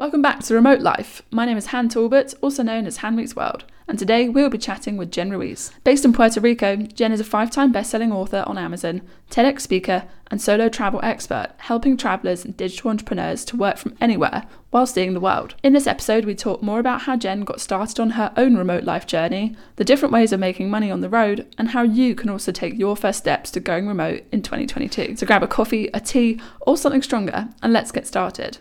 Welcome back to Remote Life. My name is Han Talbot, also known as Han Weeks World, and today we'll be chatting with Jen Ruiz. Based in Puerto Rico, Jen is a five time best selling author on Amazon, TEDx speaker, and solo travel expert, helping travelers and digital entrepreneurs to work from anywhere while seeing the world. In this episode, we talk more about how Jen got started on her own remote life journey, the different ways of making money on the road, and how you can also take your first steps to going remote in 2022. So grab a coffee, a tea, or something stronger, and let's get started.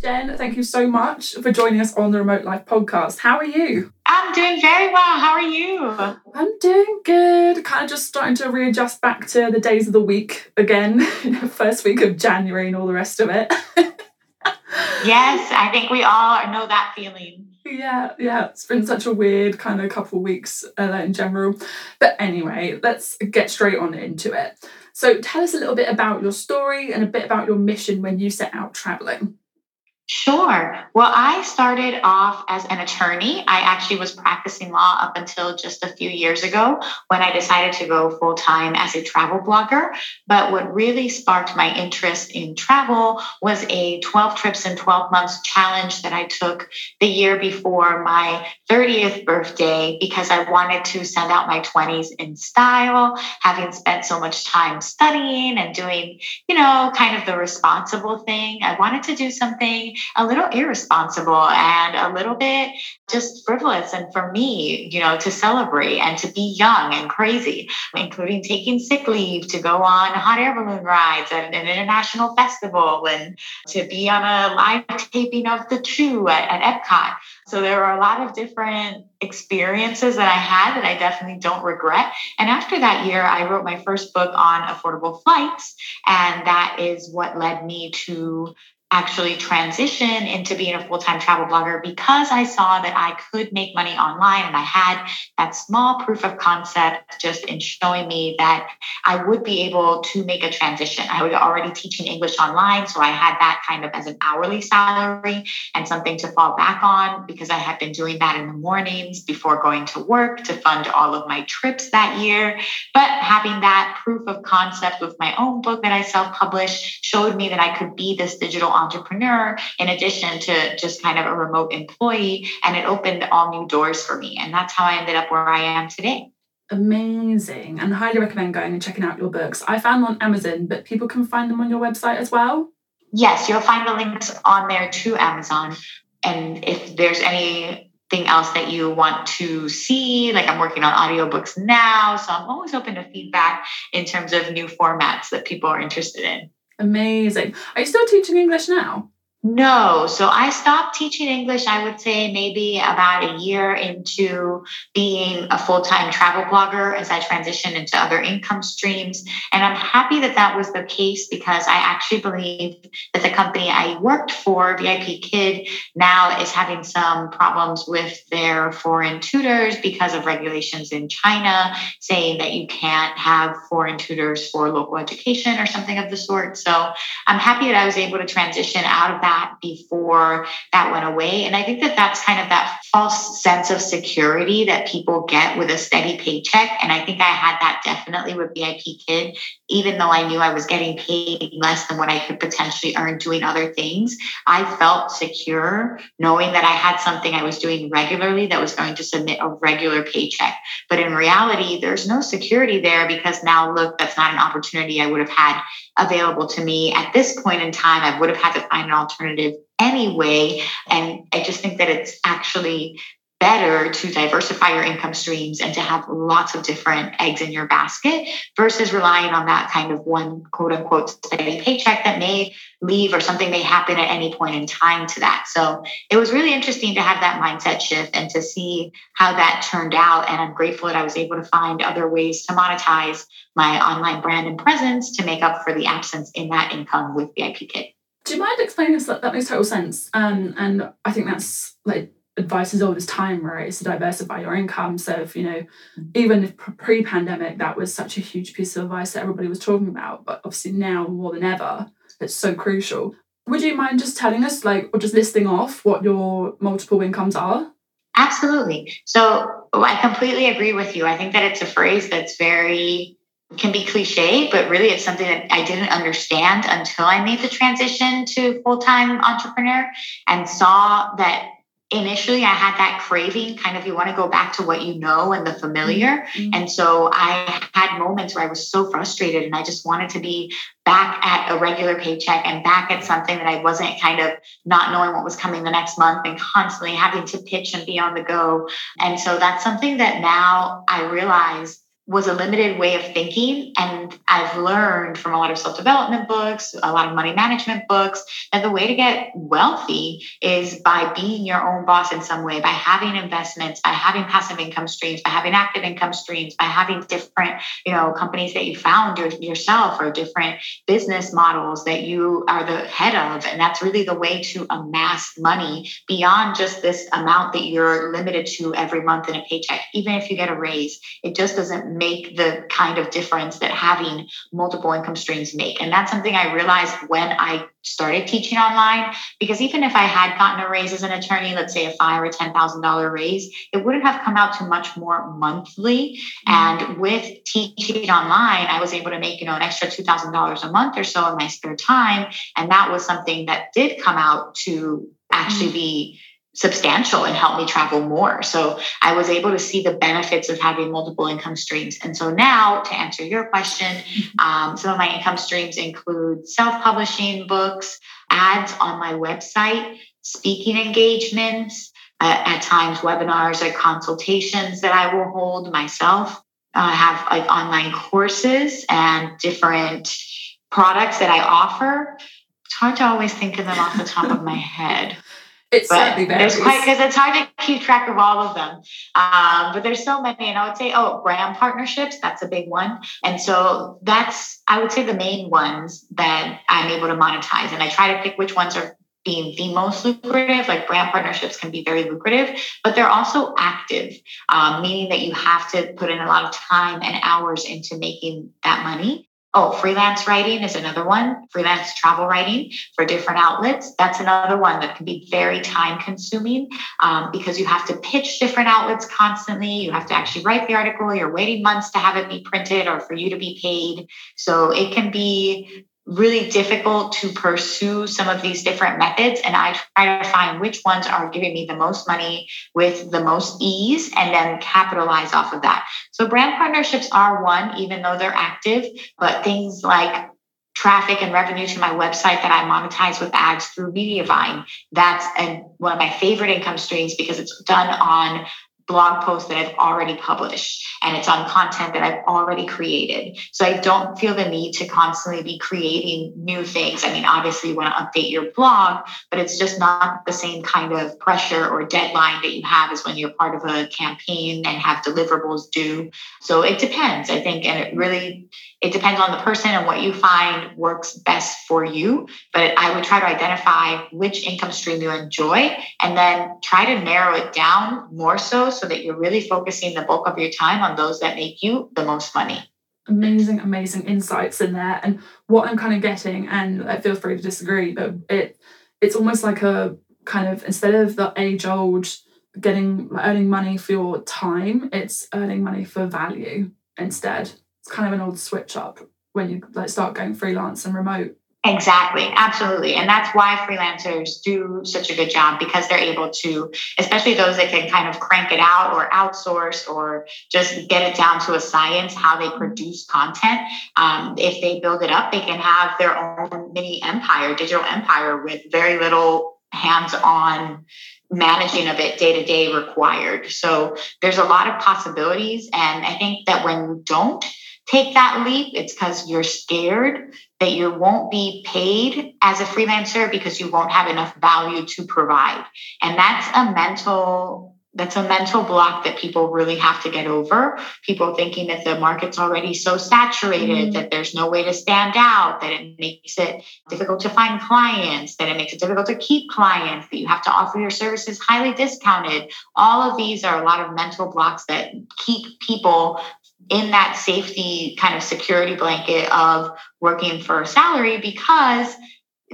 Jen, thank you so much for joining us on the Remote Life podcast. How are you? I'm doing very well. How are you? I'm doing good. Kind of just starting to readjust back to the days of the week again, first week of January and all the rest of it. yes, I think we all know that feeling. Yeah, yeah, it's been such a weird kind of couple of weeks uh, in general. But anyway, let's get straight on into it. So, tell us a little bit about your story and a bit about your mission when you set out traveling. Sure. Well, I started off as an attorney. I actually was practicing law up until just a few years ago when I decided to go full time as a travel blogger. But what really sparked my interest in travel was a 12 trips in 12 months challenge that I took the year before my 30th birthday because I wanted to send out my 20s in style, having spent so much time studying and doing, you know, kind of the responsible thing. I wanted to do something a little irresponsible and a little bit just frivolous. And for me, you know, to celebrate and to be young and crazy, including taking sick leave to go on hot air balloon rides at an international festival and to be on a live taping of The Chew at, at Epcot. So there are a lot of different experiences that I had that I definitely don't regret. And after that year, I wrote my first book on affordable flights. And that is what led me to actually transition into being a full-time travel blogger because I saw that I could make money online and I had that small proof of concept just in showing me that I would be able to make a transition. I was already teaching English online, so I had that kind of as an hourly salary and something to fall back on because I had been doing that in the mornings before going to work to fund all of my trips that year. But having that proof of concept with my own book that I self-published showed me that I could be this digital entrepreneur in addition to just kind of a remote employee. And it opened all new doors for me. And that's how I ended up where I am today. Amazing. And highly recommend going and checking out your books. I found them on Amazon, but people can find them on your website as well. Yes, you'll find the links on there to Amazon. And if there's anything else that you want to see, like I'm working on audiobooks now. So I'm always open to feedback in terms of new formats that people are interested in. Amazing. Are you still teaching English now? No. So I stopped teaching English, I would say maybe about a year into being a full time travel blogger as I transitioned into other income streams. And I'm happy that that was the case because I actually believe that the company I worked for, VIPKid, now is having some problems with their foreign tutors because of regulations in China saying that you can't have foreign tutors for local education or something of the sort. So I'm happy that I was able to transition out of that that before that went away. And I think that that's kind of that false sense of security that people get with a steady paycheck. And I think I had that definitely with VIPKid, even though I knew I was getting paid less than what I could potentially earn doing other things. I felt secure knowing that I had something I was doing regularly that was going to submit a regular paycheck. But in reality, there's no security there because now, look, that's not an opportunity I would have had available to me at this point in time. I would have had to find an alternative anyway. And I just think that it's actually better to diversify your income streams and to have lots of different eggs in your basket versus relying on that kind of one quote unquote steady paycheck that may leave or something may happen at any point in time to that. So it was really interesting to have that mindset shift and to see how that turned out. And I'm grateful that I was able to find other ways to monetize my online brand and presence to make up for the absence in that income with VIPKid. Do you mind explaining this? That makes total sense. Um, and I think that's like advice as old as time, right? Is to diversify your income. So if you know, even if pre-pandemic, that was such a huge piece of advice that everybody was talking about, but obviously now more than ever, it's so crucial. Would you mind just telling us, like, or just listing off what your multiple incomes are? Absolutely. So I completely agree with you. I think that it's a phrase that's very can be cliche, but really it's something that I didn't understand until I made the transition to full time entrepreneur and saw that initially I had that craving kind of you want to go back to what you know and the familiar. Mm-hmm. And so I had moments where I was so frustrated and I just wanted to be back at a regular paycheck and back at something that I wasn't kind of not knowing what was coming the next month and constantly having to pitch and be on the go. And so that's something that now I realize was a limited way of thinking. And I've learned from a lot of self development books, a lot of money management books, that the way to get wealthy is by being your own boss in some way, by having investments, by having passive income streams, by having active income streams, by having different, you know, companies that you found yourself or different business models that you are the head of. And that's really the way to amass money beyond just this amount that you're limited to every month in a paycheck. Even if you get a raise, it just doesn't make the kind of difference that having multiple income streams make. And that's something I realized when I started teaching online, because even if I had gotten a raise as an attorney, let's say a five or ten thousand dollar raise, it wouldn't have come out to much more monthly. Mm-hmm. And with teaching online, I was able to make, you know, an extra two thousand dollars a month or so in my spare time. And that was something that did come out to actually mm-hmm. be substantial and helped me travel more. So I was able to see the benefits of having multiple income streams. And so now, to answer your question, mm-hmm. um, some of my income streams include self publishing books, ads on my website, speaking engagements, uh, at times webinars or consultations that I will hold myself. I uh, have like online courses and different products that I offer. It's hard to always think of them off the top of my head. It's certainly because it's hard to keep track of all of them. Um, but there's so many, and I would say, oh, brand partnerships. That's a big one, and so that's I would say the main ones that I'm able to monetize. And I try to pick which ones are being the most lucrative. Like brand partnerships can be very lucrative, but they're also active, um, meaning that you have to put in a lot of time and hours into making that money. Oh, freelance writing is another one. Freelance travel writing for different outlets. That's another one that can be very time consuming um, because you have to pitch different outlets constantly. You have to actually write the article. You're waiting months to have it be printed or for you to be paid. So it can be really difficult to pursue some of these different methods. And I try to find which ones are giving me the most money with the most ease and then capitalize off of that. So brand partnerships are one, even though they're active, but things like traffic and revenue to my website that I monetize with ads through Mediavine. That's a, one of my favorite income streams because it's done on blog posts that I've already published and it's on content that I've already created. So I don't feel the need to constantly be creating new things. I mean, obviously you want to update your blog, but it's just not the same kind of pressure or deadline that you have as when you're part of a campaign and have deliverables due. So it depends, I think, and it really it depends on the person and what you find works best for you. But I would try to identify which income stream you enjoy and then try to narrow it down more so so that you're really focusing the bulk of your time on those that make you the most money. Amazing, amazing insights in there. And what I'm kind of getting, and I feel free to disagree, but it it's almost like a kind of instead of the age old getting earning money for your time, it's earning money for value instead kind of an old switch up when you like start going freelance and remote. Exactly, absolutely. And that's why freelancers do such a good job because they're able to, especially those that can kind of crank it out or outsource or just get it down to a science how they produce content. Um, if they build it up, they can have their own mini empire, digital empire with very little hands on managing of it day to day required. So there's a lot of possibilities. And I think that when you don't, take that leap, it's because you're scared that you won't be paid as a freelancer because you won't have enough value to provide. And that's a mental that's a mental block that people really have to get over. People thinking that the market's already so saturated mm-hmm. that there's no way to stand out, that it makes it difficult to find clients, that it makes it difficult to keep clients, that you have to offer your services highly discounted. All of these are a lot of mental blocks that keep people in that safety kind of security blanket of working for a salary because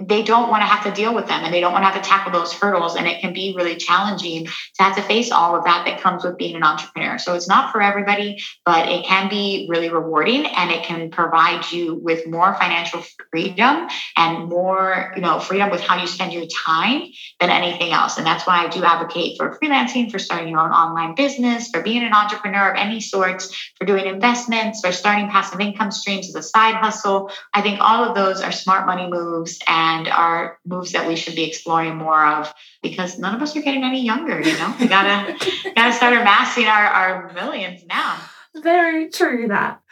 they don't want to have to deal with them and they don't want to have to tackle those hurdles. And it can be really challenging to have to face all of that that comes with being an entrepreneur. So it's not for everybody, but it can be really rewarding and it can provide you with more financial freedom and more, you know, freedom with how you spend your time than anything else. And that's why I do advocate for freelancing, for starting your own online business, for being an entrepreneur of any sorts, for doing investments, for starting passive income streams as a side hustle. I think all of those are smart money moves. And and are moves that we should be exploring more of because none of us are getting any younger you know? We gotta gotta start amassing our, our millions now. Very true that.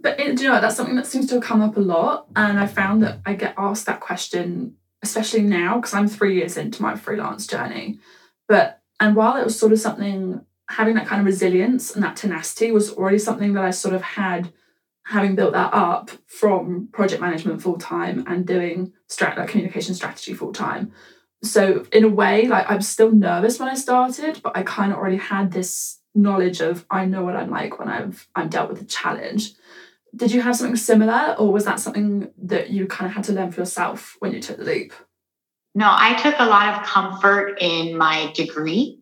But it, you know that's something that seems to come up a lot and i found that i get asked that question especially now because i'm three years into my freelance journey. But and while it was sort of something having that kind of resilience and that tenacity was already something that i sort of had having built that up from project management full time and doing strat- like communication strategy full time. So in a way, like I'm still nervous when I started, but I kind of already had this knowledge of I know what I'm like when I've I'm dealt with a challenge. Did you have something similar, or was that something that you kind of had to learn for yourself when you took the leap? No, I took a lot of comfort in my degree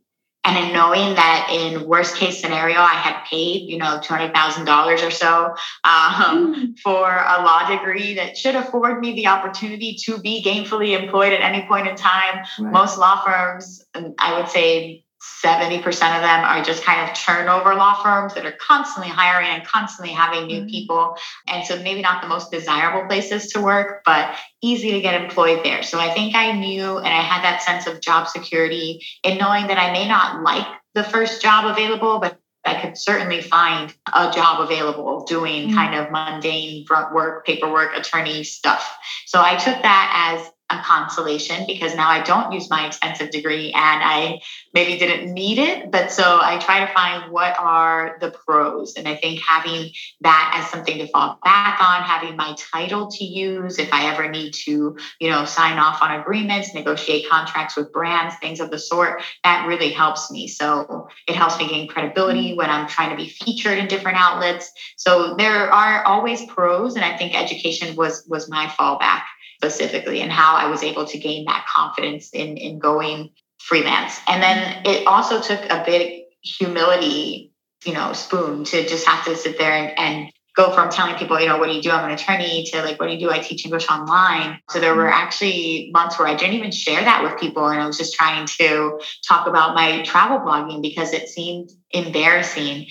and in knowing that in worst case scenario, I had paid, you know, $200,000 or so um, mm. for a law degree that should afford me the opportunity to be gainfully employed at any point in time. Right. Most law firms, I would say 70% of them are just kind of turnover law firms that are constantly hiring and constantly having new mm-hmm. people. And so maybe not the most desirable places to work, but easy to get employed there. So I think I knew and I had that sense of job security in knowing that I may not like the first job available, but I could certainly find a job available doing mm-hmm. kind of mundane front work, paperwork, attorney stuff. So I took that as a consolation because now I don't use my expensive degree and I maybe didn't need it. But so I try to find what are the pros. And I think having that as something to fall back on, having my title to use if I ever need to, you know, sign off on agreements, negotiate contracts with brands, things of the sort, that really helps me. So it helps me gain credibility mm-hmm. when I'm trying to be featured in different outlets. So there are always pros. And I think education was was my fallback specifically and how I was able to gain that confidence in, in going freelance. And then it also took a big humility, you know, spoon to just have to sit there and, and go from telling people, you know, what do you do? I'm an attorney to like, what do you do? I teach English online. So there were actually months where I didn't even share that with people. And I was just trying to talk about my travel blogging because it seemed embarrassing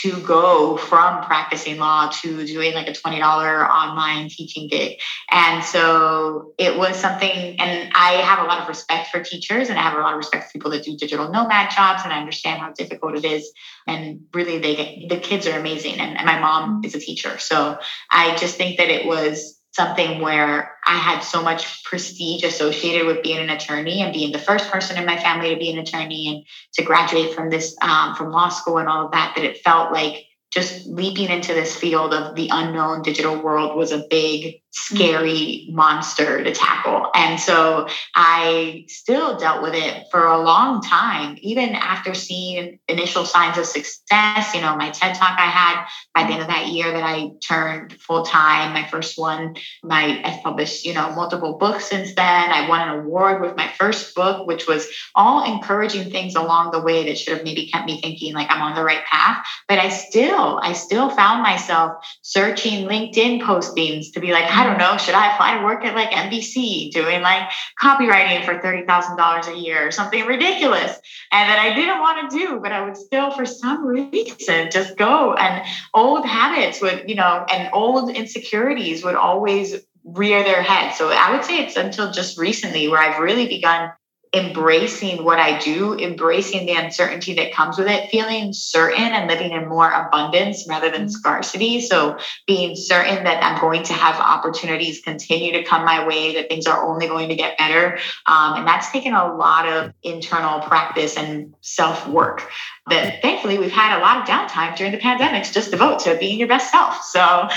to go from practicing law to doing like a $20 online teaching gig. And so it was something, and I have a lot of respect for teachers and I have a lot of respect for people that do digital nomad jobs and I understand how difficult it is. And really, they get, the kids are amazing. And, and my mom is a teacher. So I just think that it was something where I had so much prestige associated with being an attorney and being the first person in my family to be an attorney and to graduate from this um, from law school and all of that that it felt like just leaping into this field of the unknown digital world was a big scary monster to tackle. And so I still dealt with it for a long time, even after seeing initial signs of success. You know, my TED talk I had by the end of that year that I turned full time, my first one, my I've published, you know, multiple books since then. I won an award with my first book, which was all encouraging things along the way that should have maybe kept me thinking like I'm on the right path. But I still, I still found myself searching LinkedIn postings to be like, I don't know, should I apply to work at like NBC doing like copywriting for $30,000 a year or something ridiculous? And that I didn't want to do, but I would still, for some reason, just go. And old habits would, you know, and old insecurities would always rear their head. So I would say it's until just recently where I've really begun embracing what I do, embracing the uncertainty that comes with it, feeling certain and living in more abundance rather than mm-hmm. scarcity. So, being certain that I'm going to have opportunities continue to come my way, that things are only going to get better. Um, and that's taken a lot of internal practice and self work. That thankfully we've had a lot of downtime during the pandemic to just devote to being your best self. So, um,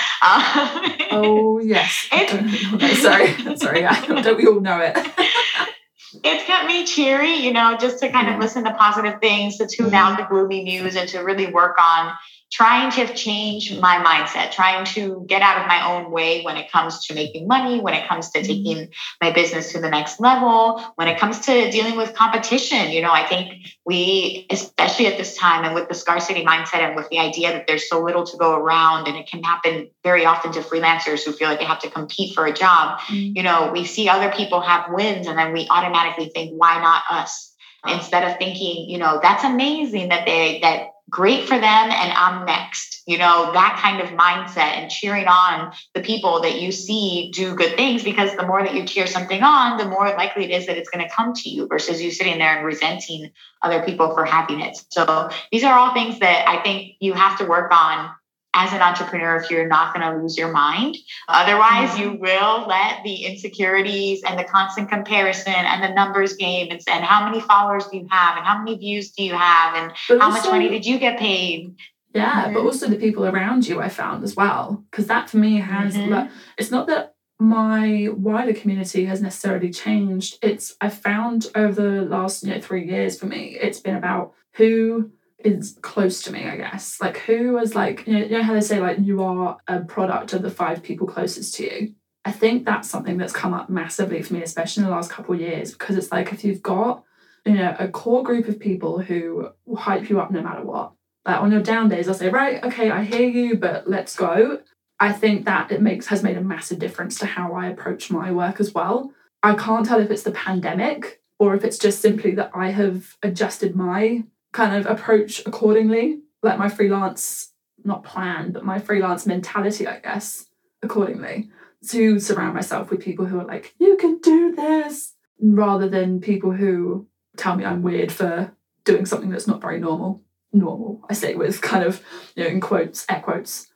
oh, yes. sorry, sorry. Don't we all know it? it's kept me cheery, you know, just to kind of mm-hmm. listen to positive things, to tune out mm-hmm. the gloomy news, and to really work on trying to change my mindset, trying to get out of my own way when it comes to making money, when it comes to mm-hmm. taking my business to the next level, when it comes to dealing with competition. You know, I think we, especially at this time and with the scarcity mindset and with the idea that there's so little to go around and it can happen very often to freelancers who feel like they have to compete for a job, mm-hmm. you know, we see other people have wins and then we automatically think, why not us? Instead of thinking, you know, that's amazing that they, that great for them and I'm next. You know, that kind of mindset and cheering on the people that you see do good things because the more that you cheer something on, the more likely it is that it's going to come to you versus you sitting there and resenting other people for happiness. So these are all things that I think you have to work on as an entrepreneur if you're not going to lose your mind. Otherwise, mm-hmm. you will let the insecurities and the constant comparison and the numbers game and, and how many followers do you have and how many views do you have and but how also, much money did you get paid. Yeah, mm-hmm. but also the people around you I found as well. Because that for me has, mm-hmm. like, it's not that my wider community has necessarily changed. It's, I found over the last, you know, three years for me, it's been about who is close to me, I guess. Like who was like, you know, you know how they say like you are a product of the five people closest to you. I think that's something that's come up massively for me, especially in the last couple of years, because it's like if you've got, you know, a core group of people who hype you up no matter what. Like on your down days, I'll say, right, okay, I hear you, but let's go. I think that it makes has made a massive difference to how I approach my work as well. I can't tell if it's the pandemic or if it's just simply that I have adjusted my kind of approach accordingly, like my freelance, not plan, but my freelance mentality, I guess, accordingly, to surround myself with people who are like, you can do this, rather than people who tell me I'm weird for doing something that's not very normal. Normal, I say with kind of, you know, in quotes, air quotes.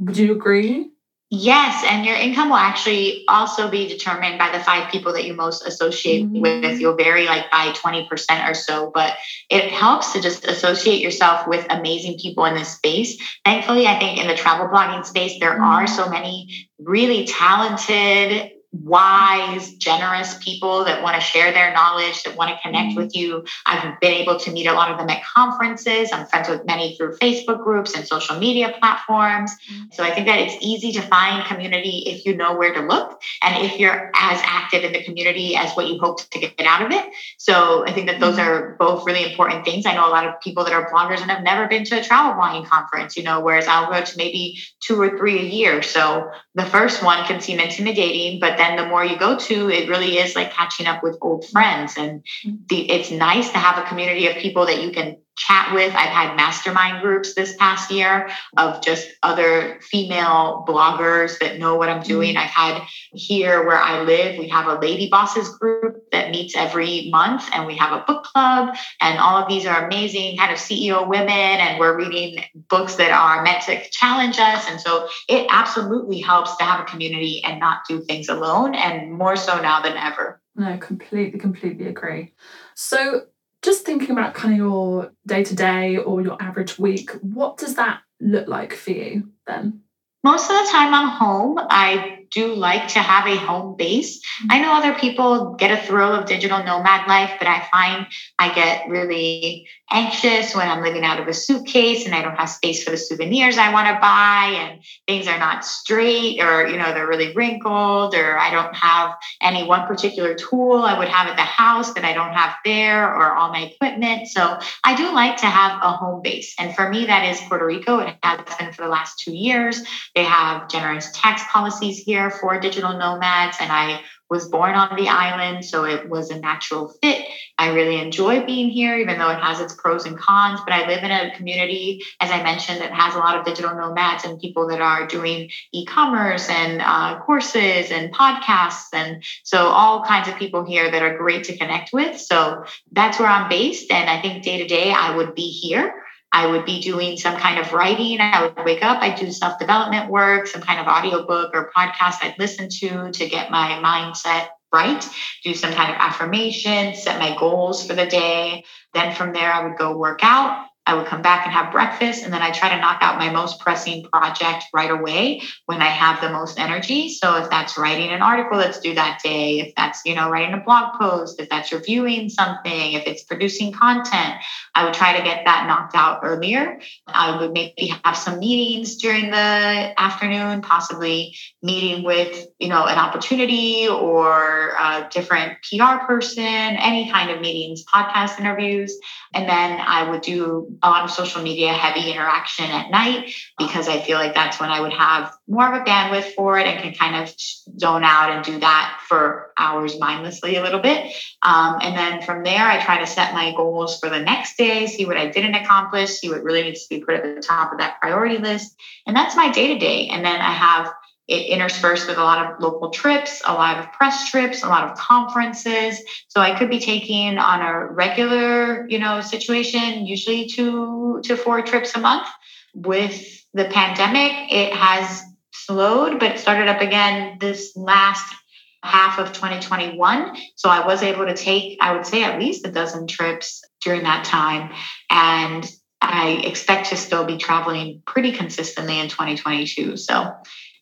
Would you agree? Yes, and your income will actually also be determined by the five people that you most associate mm-hmm. with. You'll vary like by 20% or so, but it helps to just associate yourself with amazing people in this space. Thankfully, I think in the travel blogging space, there mm-hmm. are so many really talented wise, generous people that want to share their knowledge, that want to connect mm-hmm. with you. I've been able to meet a lot of them at conferences. I'm friends with many through Facebook groups and social media platforms. Mm-hmm. So I think that it's easy to find community if you know where to look and if you're as active in the community as what you hope to get out of it. So I think that those mm-hmm. are both really important things. I know a lot of people that are bloggers and have never been to a travel blogging conference, you know, whereas I'll go to maybe two or three a year. So the first one can seem intimidating, but then the more you go to, it really is like catching up with old friends. And the, it's nice to have a community of people that you can chat with. I've had mastermind groups this past year of just other female bloggers that know what I'm doing. Mm-hmm. I've had here where I live, we have a lady bosses group that meets every month, and we have a book club. And all of these are amazing kind of CEO women, and we're reading books that are meant to challenge us. And so it absolutely helps to have a community and not do things alone, and more so now than ever. No, completely, completely agree. So just thinking about kind of your day to day or your average week, what does that look like for you then? Most of the time I'm home. I do like to have a home base. Mm-hmm. I know other people get a thrill of digital nomad life, but I find I get really anxious when I'm living out of a suitcase and I don't have space for the souvenirs I want to buy and things are not straight or, you know, they're really wrinkled or I don't have any one particular tool I would have at the house that I don't have there or all my equipment. So I do like to have a home base. And for me, that is Puerto Rico. It has been for the last two years. They have generous tax policies here for digital nomads and I was born on the island, so it was a natural fit. I really enjoy being here, even though it has its pros and cons. But I live in a community, as I mentioned, that has a lot of digital nomads and people that are doing e commerce and uh, courses and podcasts. And so, all kinds of people here that are great to connect with. So, that's where I'm based. And I think day to day, I would be here. I would be doing some kind of writing. I would wake up, I'd do self development work, some kind of audiobook or podcast I'd listen to to get my mindset right, do some kind of affirmation, set my goals for the day. Then from there, I would go work out. I would come back and have breakfast, and then I try to knock out my most pressing project right away when I have the most energy. So if that's writing an article, that's due that day. If that's, you know, writing a blog post, if that's reviewing something, if it's producing content, I would try to get that knocked out earlier. I would maybe have some meetings during the afternoon, possibly meeting with, you know, an opportunity or a different PR person, any kind of meetings, podcast interviews. And then I would do a lot of social media heavy interaction at night because I feel like that's when I would have more of a bandwidth for it and can kind of zone out and do that for hours mindlessly a little bit. Um, and then from there, I try to set my goals for the next day, see what I didn't accomplish, see what really needs to be put at the top of that priority list. And that's my day to day. And then I have it interspersed with a lot of local trips, a lot of press trips, a lot of conferences. So I could be taking on a regular, you know, situation, usually two to four trips a month. With the pandemic, it has slowed, but it started up again this last half of 2021. So I was able to take, I would say, at least a dozen trips during that time. And I expect to still be traveling pretty consistently in 2022. So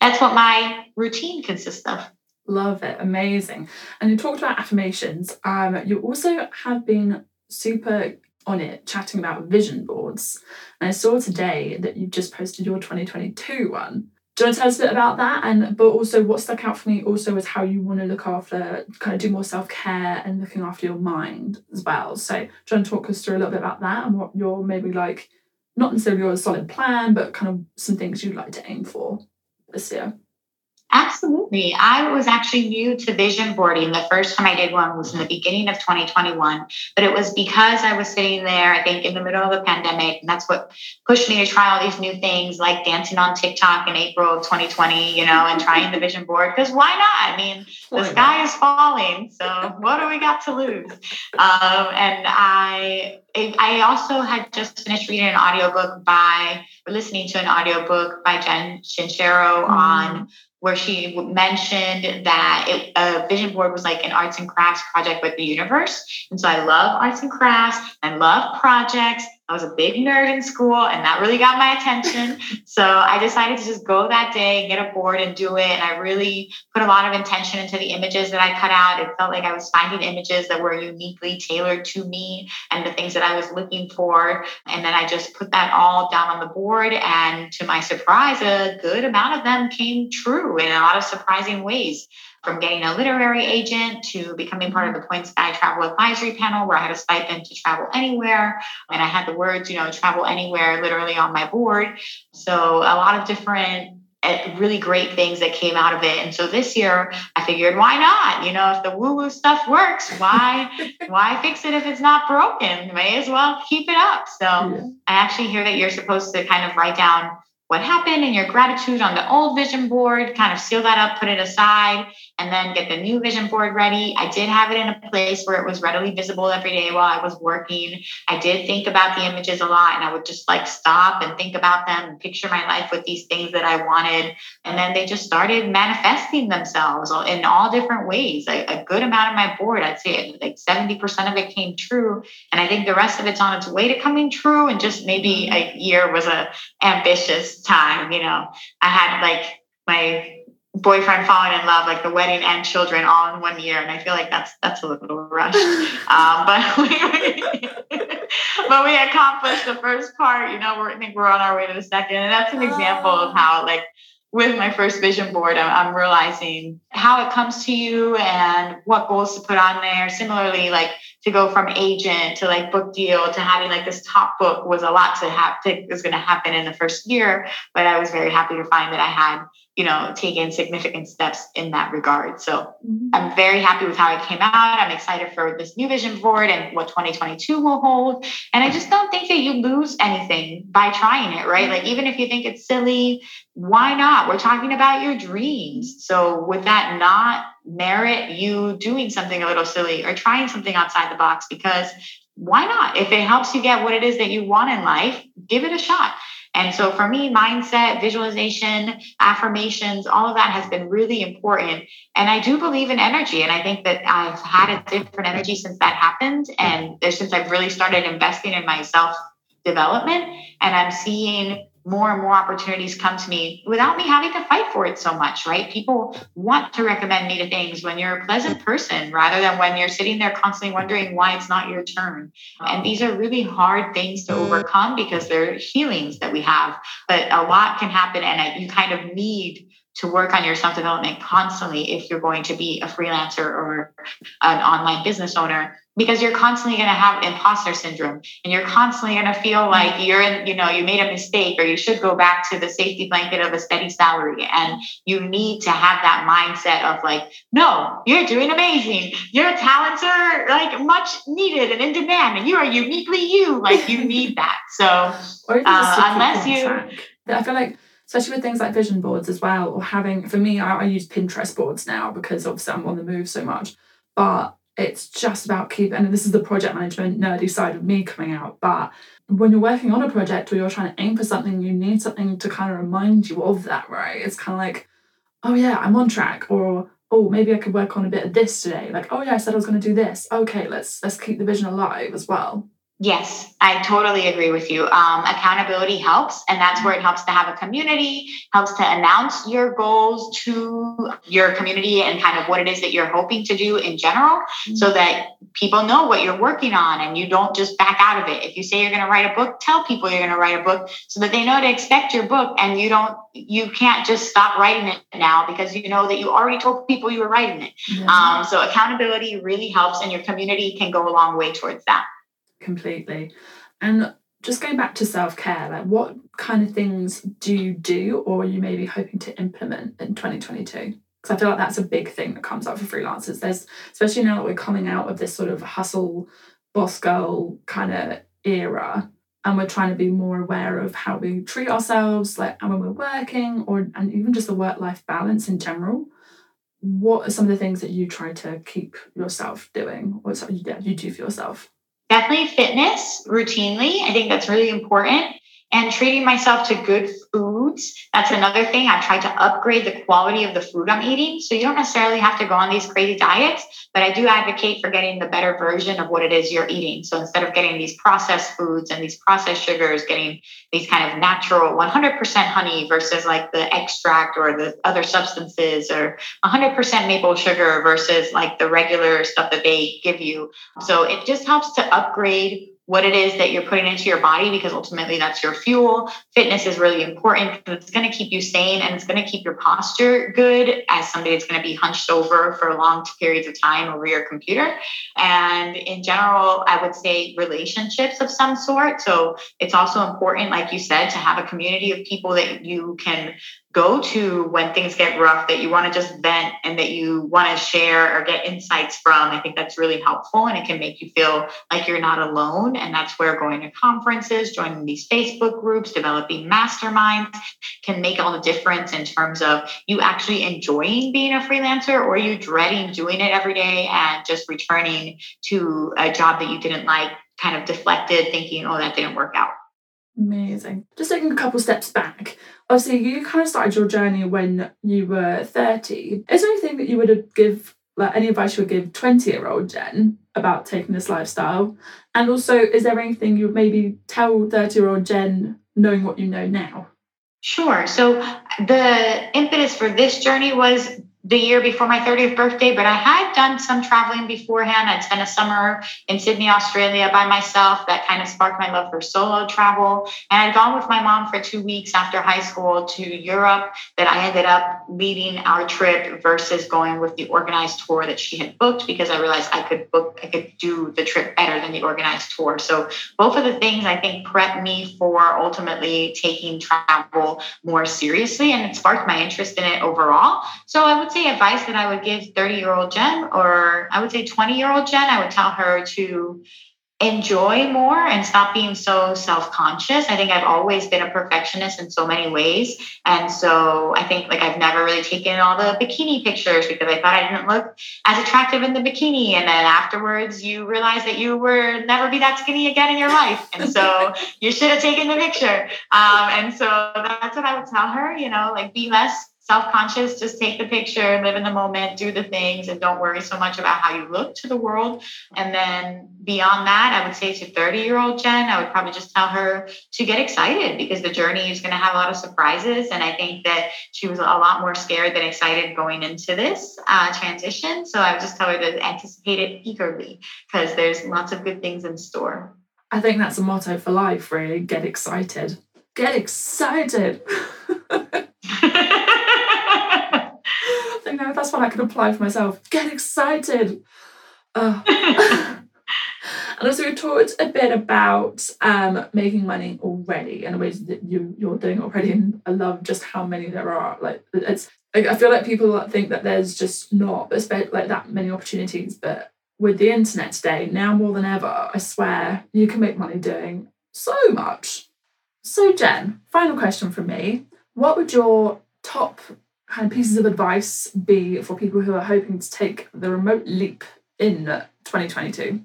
that's what my routine consists of. Love it. Amazing. And you talked about affirmations. Um, you also have been super on it chatting about vision boards. And I saw today that you've just posted your 2022 one. Do you want to tell us a bit about that? And but also what stuck out for me also is how you want to look after kind of do more self-care and looking after your mind as well. So do you want to talk us through a little bit about that and what your maybe like not necessarily your solid plan, but kind of some things you'd like to aim for? This year? Absolutely. I was actually new to vision boarding. The first time I did one was in the beginning of 2021, but it was because I was sitting there, I think, in the middle of the pandemic. And that's what pushed me to try all these new things like dancing on TikTok in April of 2020, you know, and trying the vision board. Because why not? I mean, the sky is falling. So what do we got to lose? Um, and I, I also had just finished reading an audiobook by, or listening to an audiobook by Jen Sincero mm. on where she mentioned that it, a vision board was like an arts and crafts project with the universe. And so I love arts and crafts. I love projects. I was a big nerd in school and that really got my attention. so I decided to just go that day, get a board and do it. And I really put a lot of intention into the images that I cut out. It felt like I was finding images that were uniquely tailored to me and the things that I was looking for. And then I just put that all down on the board. And to my surprise, a good amount of them came true in a lot of surprising ways from getting a literary agent to becoming part of the Points Guy Travel Advisory Panel, where I had a stipend to travel anywhere. And I had the words, you know, travel anywhere literally on my board. So a lot of different eh, really great things that came out of it. And so this year I figured, why not? You know, if the woo-woo stuff works, why why fix it if it's not broken? May as well keep it up. So yeah. I actually hear that you're supposed to kind of write down what happened and your gratitude on the old vision board, kind of seal that up, put it aside, and then get the new vision board ready. I did have it in a place where it was readily visible every day while I was working. I did think about the images a lot and I would just like stop and think about them and picture my life with these things that I wanted. And then they just started manifesting themselves in all different ways. A, a good amount of my board, I'd say like 70% of it came true. And I think the rest of it's on its way to coming true. And just maybe mm-hmm. a year was a ambitious time. You know, I had like my boyfriend falling in love, like the wedding and children all in one year, and I feel like that's that's a little rush. um, but we, but we accomplished the first part. You know, we're, I think we're on our way to the second, and that's an example of how like with my first vision board, I'm, I'm, realizing how it comes to you and what goals to put on there. Similarly, like to go from agent to like book deal to having like this top book was a lot to have to was going to happen in the first year. But I was very happy to find that I had you know, taken significant steps in that regard. So mm-hmm. I'm very happy with how it came out. I'm excited for this new vision board and what 2022 will hold. And I just don't think that you lose anything by trying it, right? Like, even if you think it's silly, why not? We're talking about your dreams. So, would that not merit you doing something a little silly or trying something outside the box? Because why not? If it helps you get what it is that you want in life, give it a shot. And so for me, mindset, visualization, affirmations, all of that has been really important. And I do believe in energy. And I think that I've had a different energy since that happened. And since I've really started investing in myself development. And I'm seeing more and more opportunities come to me without me having to fight for it so much, right? People want to recommend me to things when you're a pleasant person rather than when you're sitting there constantly wondering why it's not your turn. And these are really hard things to mm. overcome because they're healings that we have, but a lot can happen and you kind of need to work on your self development constantly if you're going to be a freelancer or an online business owner because you're constantly going to have imposter syndrome and you're constantly going to feel like you're in you know you made a mistake or you should go back to the safety blanket of a steady salary and you need to have that mindset of like no you're doing amazing. Your talents are like much needed and in demand and you are uniquely you. Like you need that. So uh, unless you i feel like especially with things like vision boards as well, or having, for me, I, I use Pinterest boards now because obviously I'm on the move so much. But it's just about keeping, and this is the project management nerdy side of me coming out. But when you're working on a project or you're trying to aim for something, you need something to kind of remind you of that, right? It's kind of like, oh yeah, I'm on track, or oh maybe I could work on a bit of this today. Like, oh yeah, I said I was going to do this. Okay, let's let's keep the vision alive as well. Yes, I totally agree with you. Um, accountability helps, and that's where it helps to have a community, helps to announce your goals to your community and kind of what it is that you're hoping to do in general, mm-hmm. so that people know what you're working on and you don't just back out of it. If you say you're going to write a book, tell people you're going to write a book so that they know to expect your book and you don't, you can't just stop writing it now because you know that you already told people you were writing it. Mm-hmm. Um, so accountability really helps, and your community can go a long way towards that completely. And just going back to self care, like what kind of things do you do or are you maybe hoping to implement in 2022? Because I feel like that's a big thing that comes up for freelancers. There's, especially now that we're coming out of this sort of hustle, boss girl kind of era, and we're trying to be more aware of how we treat ourselves, like and when we're working, or and even just the work life balance in general. What are some of the things that you try to keep yourself doing, or something you, you do for yourself? Definitely fitness routinely. I think that's really important. And treating myself to good foods. That's another thing. I try to upgrade the quality of the food I'm eating. So you don't necessarily have to go on these crazy diets, but I do advocate for getting the better version of what it is you're eating. So instead of getting these processed foods and these processed sugars, getting these kind of natural 100% honey versus like the extract or the other substances or 100% maple sugar versus like the regular stuff that they give you. So it just helps to upgrade what it is that you're putting into your body because ultimately that's your fuel. Fitness is really important because it's going to keep you sane and it's going to keep your posture good as somebody that's going to be hunched over for long periods of time over your computer. And in general, I would say relationships of some sort. So it's also important, like you said, to have a community of people that you can go to when things get rough that you want to just vent and that you want to share or get insights from i think that's really helpful and it can make you feel like you're not alone and that's where going to conferences joining these facebook groups developing masterminds can make all the difference in terms of you actually enjoying being a freelancer or you dreading doing it every day and just returning to a job that you didn't like kind of deflected thinking oh that didn't work out Amazing. Just taking a couple steps back. Obviously, you kind of started your journey when you were 30. Is there anything that you would give, like any advice you would give 20 year old Jen about taking this lifestyle? And also, is there anything you would maybe tell 30 year old Jen knowing what you know now? Sure. So, the impetus for this journey was the year before my 30th birthday, but I had done some traveling beforehand. I'd spent a summer in Sydney, Australia by myself. That kind of sparked my love for solo travel. And I'd gone with my mom for two weeks after high school to Europe that I ended up leading our trip versus going with the organized tour that she had booked because I realized I could book, I could do the trip better than the organized tour. So both of the things I think prepped me for ultimately taking travel more seriously and it sparked my interest in it overall. So I would say advice that I would give 30 year old Jen, or I would say 20 year old Jen, I would tell her to enjoy more and stop being so self conscious. I think I've always been a perfectionist in so many ways. And so I think like I've never really taken all the bikini pictures because I thought I didn't look as attractive in the bikini. And then afterwards, you realize that you were never be that skinny again in your life. And so you should have taken the picture. Um, and so that's what I would tell her, you know, like be less self conscious, just take the picture, live in the moment, do the things, and don't worry so much about how you look to the world. And then beyond that, I would say to 30 year old Jen, I would probably just tell her to get excited because the journey is going to have a lot of surprises. And I think that she was a lot more scared than excited going into this uh, transition. So I would just tell her to anticipate it eagerly because there's lots of good things in store. I think that's a motto for life, really. Get excited. Get excited. I think that's what I can apply for myself. Get excited. Uh. and also we talked a bit about um, making money already and the ways that you you're doing already. And I love just how many there are. Like it's like, I feel like people think that there's just not like that many opportunities, but with the internet today, now more than ever, I swear you can make money doing so much. So, Jen, final question from me. What would your top kind of pieces of advice be for people who are hoping to take the remote leap in 2022?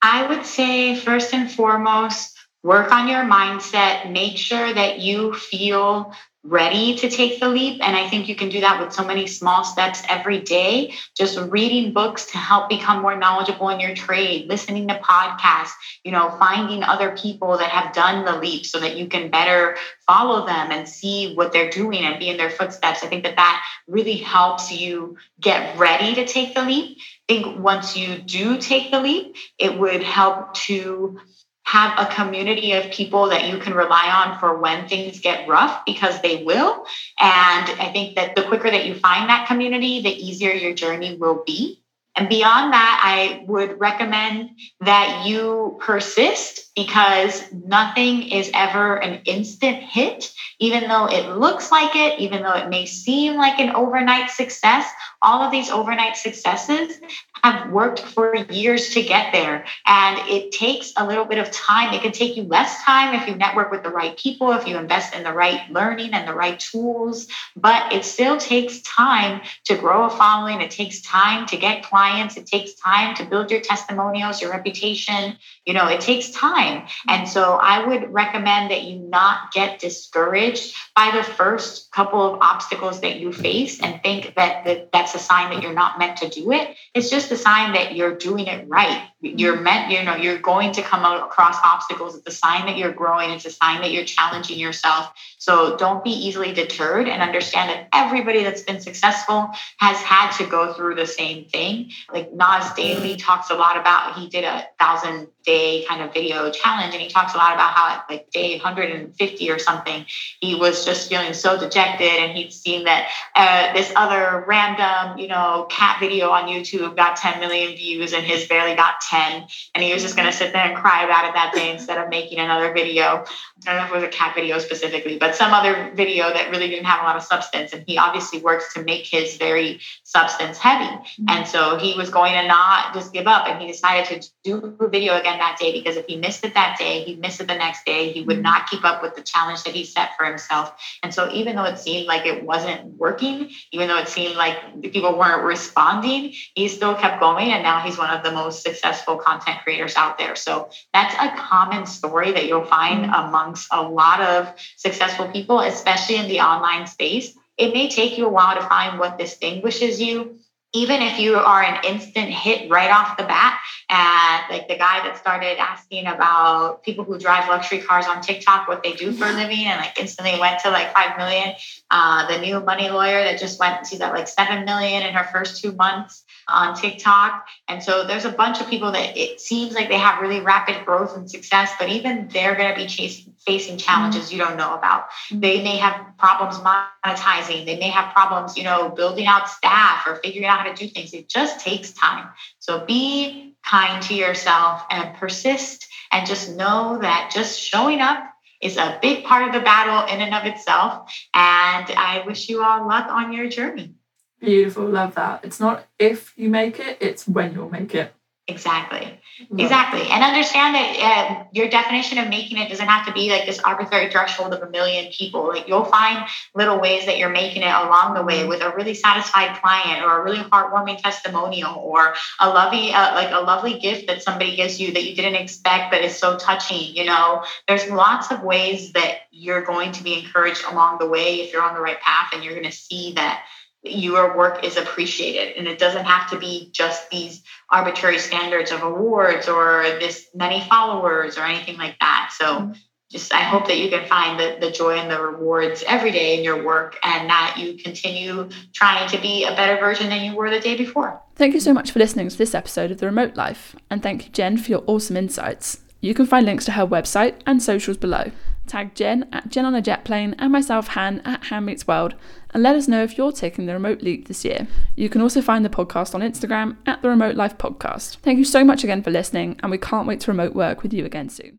I would say, first and foremost, work on your mindset. Make sure that you feel ready to take the leap. And I think you can do that with so many small steps every day. Just reading books to help become more knowledgeable in your trade, listening to podcasts, you know, finding other people that have done the leap so that you can better follow them and see what they're doing and be in their footsteps. I think that that really helps you get ready to take the leap. I think once you do take the leap, it would help to have a community of people that you can rely on for when things get rough because they will. And I think that the quicker that you find that community, the easier your journey will be. And beyond that, I would recommend that you persist because nothing is ever an instant hit. Even though it looks like it, even though it may seem like an overnight success, all of these overnight successes have worked for years to get there. And it takes a little bit of time. It can take you less time if you network with the right people, if you invest in the right learning and the right tools, but it still takes time to grow a following. It takes time to get clients. It takes time to build your testimonials, your reputation. You know, it takes time. And so I would recommend that you not get discouraged by the first couple of obstacles that you face and think that, that's a sign that you're not meant to do it. It's just a sign that you're doing it right. You're mm-hmm. meant, you know, you're going to come out across obstacles. It's a sign that you're growing. It's a sign that you're challenging yourself. So don't be easily deterred and understand that everybody that's been successful has had to go through the same thing. Like Nas Daily talks a lot about, he did a thousand day kind of video challenge and he talks a lot about how at like day 150 or something, he was just feeling so dejected and he'd seen that uh, this other random, you know, cat video on YouTube got 10 million views and his barely got 10. And he was just going to sit there and cry about it that day instead of making another video. I don't know if it was a cat video specifically, but some other video that really didn't have a lot of substance. And he obviously works to make his very substance heavy. Mm-hmm. And so he was going to not just give up. And he decided to do a video again that day because if he missed it that day, he'd miss it the next day. He would mm-hmm. not keep up with the challenge that he set for himself. And so even though it seemed like it wasn't working, even though it seemed like the people weren't responding, he still kept going. And now he's one of the most successful content creators out there. So that's a common story that you'll find mm-hmm. amongst a lot of successful people, especially in the online space. It may take you a while to find what distinguishes you even if you are an instant hit right off the bat, and like the guy that started asking about people who drive luxury cars on TikTok, what they do for a living, and like instantly went to like five million. Uh, the new money lawyer that just went, she's at like seven million in her first two months on TikTok. And so there's a bunch of people that it seems like they have really rapid growth and success, but even they're going to be chasing, facing challenges mm-hmm. you don't know about. Mm-hmm. They may have problems monetizing. They may have problems, you know, building out staff or figuring out how to do things. It just takes time. So be kind to yourself and persist and just know that just showing up is a big part of the battle in and of itself. And I wish you all luck on your journey. Beautiful, love that. It's not if you make it, it's when you'll make it. Exactly. Exactly. And understand that uh, your definition of making it doesn't have to be like this arbitrary threshold of a million people. Like you'll find little ways that you're making it along the way mm-hmm. with a really satisfied client or a really heartwarming testimonial or a lovely, uh, like a lovely gift that somebody gives you that you didn't expect, but is so touching. You know, there's lots of ways that you're going to be encouraged along the way if you're on the right path and you're going to see that your work is appreciated. And it doesn't have to be just these arbitrary standards of awards or this many followers or anything like that. So mm-hmm. just i hope that you can find the, the joy and the rewards every day in your work and that you continue trying to be a better version than you were the day before. Thank you so much for listening to this episode of the remote life. And thank you jen for your awesome insights. You can find links to her website and socials below Tag Jen at Jen on a Jet Plane and myself, Han, at Han Meets World, and let us know if you're taking the remote leap this year. You can also find the podcast on Instagram at the Remote Life Podcast. Thank you so much again for listening, and we can't wait to remote work with you again soon.